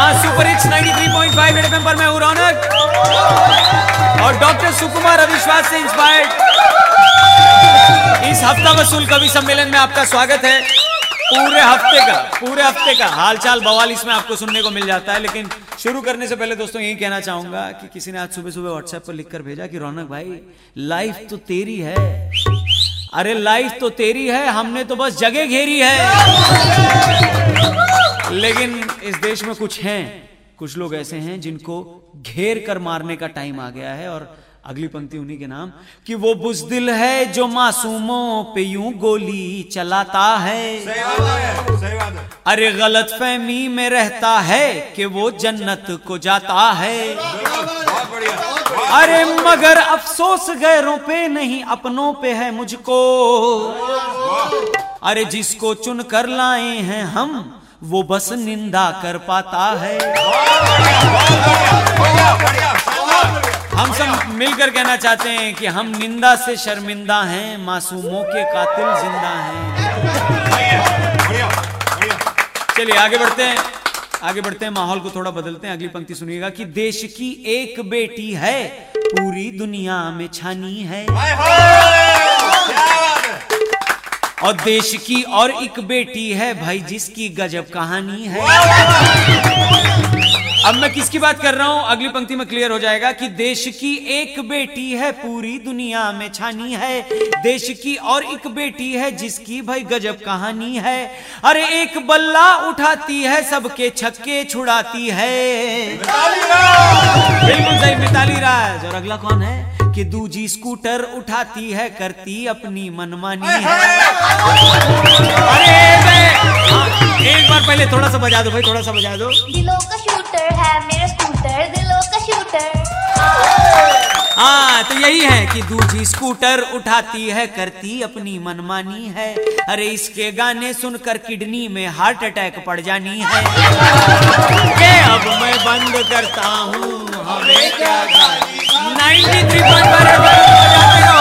हाँ super hits 93.5 red FM पर मैं हूँ, रौनक। और डॉक्टर सुकुमार अविश्वास से इंस्पायर्ड इस हफ़्ता वसूल कवि सम्मेलन में आपका स्वागत है। पूरे हफ़्ते का, पूरे हफ़्ते का हालचाल बवाल इसमें आपको सुनने को मिल जाता है, लेकिन शुरू करने से पहले दोस्तों यही कहना चाहूँगा कि किसी ने आज सुबह सुबह व्हाट्सएप पर लिखकर भेजा कि, रौनक भाई लाइफ तो तेरी है। अरे लाइफ तो तेरी है, हमने तो बस जगह घेरी है। लेकिन इस देश में कुछ हैं कुछ लोग ऐसे हैं जिनको घेर कर मारने का टाइम आ गया है और अगली पंक्ति उन्हीं के नाम कि वो बुजदिल है जो मासूमों पे यूँ गोली चलाता है। सही बात है सही बात है। अरे गलत फहमी में रहता है कि वो जन्नत को जाता है। अरे मगर अफसोस गैरों पे नहीं अपनों पे है मुझको। अरे जिसको चुन कर लाए हैं हम वो बस निंदा कर पाता है। हम सब मिलकर कहना चाहते हैं कि हम निंदा से शर्मिंदा हैं, मासूमों के कातिल ज़िंदा हैं। चलिए, आगे बढ़ते हैं। आगे बढ़ते हैं, माहौल को थोड़ा बदलते हैं। अगली पंक्ति सुनिएगा कि देश की एक बेटी है, पूरी दुनिया में छानी है। और देश की और एक बेटी है भाई जिसकी गजब कहानी है। अब मैं किसकी बात कर रहा हूँ? अगली पंक्ति में क्लियर हो जाएगा कि देश की एक बेटी है पूरी दुनिया में छानी है। देश की और एक बेटी है जिसकी भाई गजब कहानी है। अरे एक बल्ला उठाती है सबके छक्के छुड़ाती है। बिल्कुल सही मिताली राज। और अगला कौन है? कि दूजी स्कूटर उठाती है करती अपनी मनमानी है। अरे एक बार पहले थोड़ा सा बजा दो भाई थोड़ा सा बजा दो। दिलों का शूटर है मेरा स्कूटर दिलों का शूटर हाँ तो यही है कि दूजी स्कूटर उठाती है, करती अपनी मनमानी है। अरे, इसके गाने सुनकर किडनी में हार्ट अटैक पड़ जानी है। के अब मैं बंद करता हूँ। हमें क्या 93.1 बजाते रहो